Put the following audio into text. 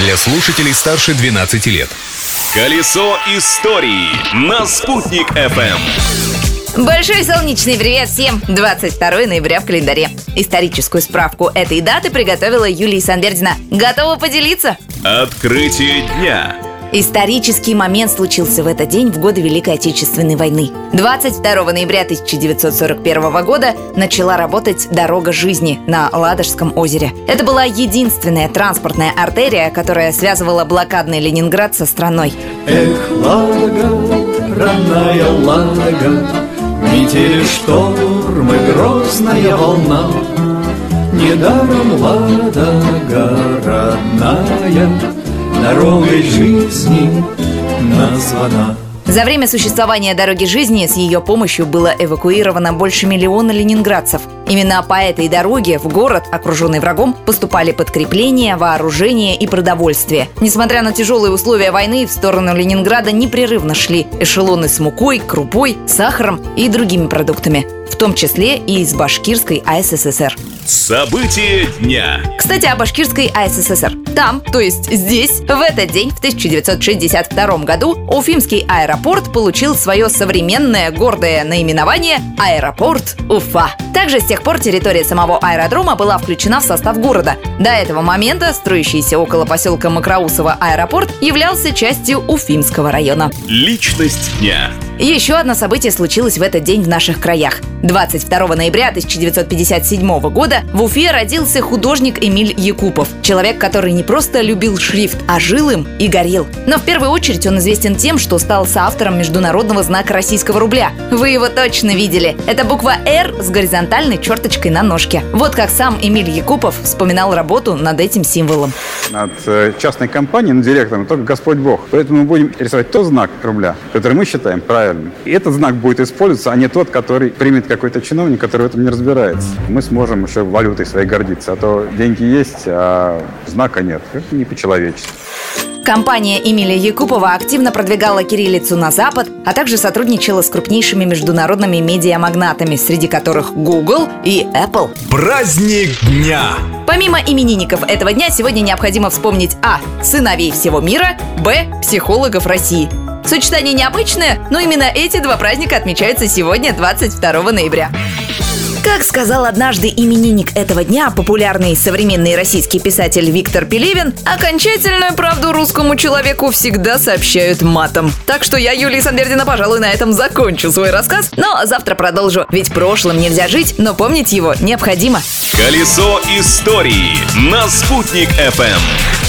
для слушателей старше 12 лет. Колесо истории на «Спутник FM. Большой солнечный привет всем! 22 ноября в календаре. Историческую справку этой даты приготовила Юлия Санбердина. Готова поделиться? Открытие дня. Исторический момент случился в этот день в годы Великой Отечественной войны. 22 ноября 1941 года начала работать «Дорога жизни» на Ладожском озере. Это была единственная транспортная артерия, которая связывала блокадный Ленинград со страной. Эх, Ладога, родная Ладога, Метели шторм и грозная волна, Недаром Ладога родная Дорогой жизни названа. За время существования «Дороги жизни» с ее помощью было эвакуировано больше миллиона ленинградцев. Именно по этой дороге в город, окруженный врагом, поступали подкрепления, вооружение и продовольствие. Несмотря на тяжелые условия войны, в сторону Ленинграда непрерывно шли эшелоны с мукой, крупой, сахаром и другими продуктами в том числе и из Башкирской АССР. События дня. Кстати, о Башкирской АССР. Там, то есть здесь, в этот день, в 1962 году, Уфимский аэропорт получил свое современное гордое наименование «Аэропорт Уфа». Также с тех пор территория самого аэродрома была включена в состав города. До этого момента строящийся около поселка Макроусово аэропорт являлся частью Уфимского района. Личность дня. Еще одно событие случилось в этот день в наших краях. 22 ноября 1957 года в Уфе родился художник Эмиль Якупов. Человек, который не просто любил шрифт, а жил им и горел. Но в первую очередь он известен тем, что стал соавтором международного знака российского рубля. Вы его точно видели. Это буква «Р» с горизонтальной черточкой на ножке. Вот как сам Эмиль Якупов вспоминал работу над этим символом. Над э, частной компанией, над директором только Господь Бог. Поэтому мы будем рисовать тот знак рубля, который мы считаем правильным. И этот знак будет использоваться, а не тот, который примет какой-то чиновник, который в этом не разбирается. Мы сможем еще валютой своей гордиться, а то деньги есть, а знака нет. Это не по-человечески. Компания Эмилия Якупова активно продвигала кириллицу на Запад, а также сотрудничала с крупнейшими международными медиамагнатами, среди которых Google и Apple. Праздник дня. Помимо именинников этого дня, сегодня необходимо вспомнить А. Сыновей всего мира, Б. Психологов России. Сочетание необычное, но именно эти два праздника отмечаются сегодня, 22 ноября. Как сказал однажды именинник этого дня, популярный современный российский писатель Виктор Пелевин, окончательную правду русскому человеку всегда сообщают матом. Так что я, Юлия Санбердина, пожалуй, на этом закончу свой рассказ, но завтра продолжу. Ведь прошлым нельзя жить, но помнить его необходимо. Колесо истории на «Спутник FM.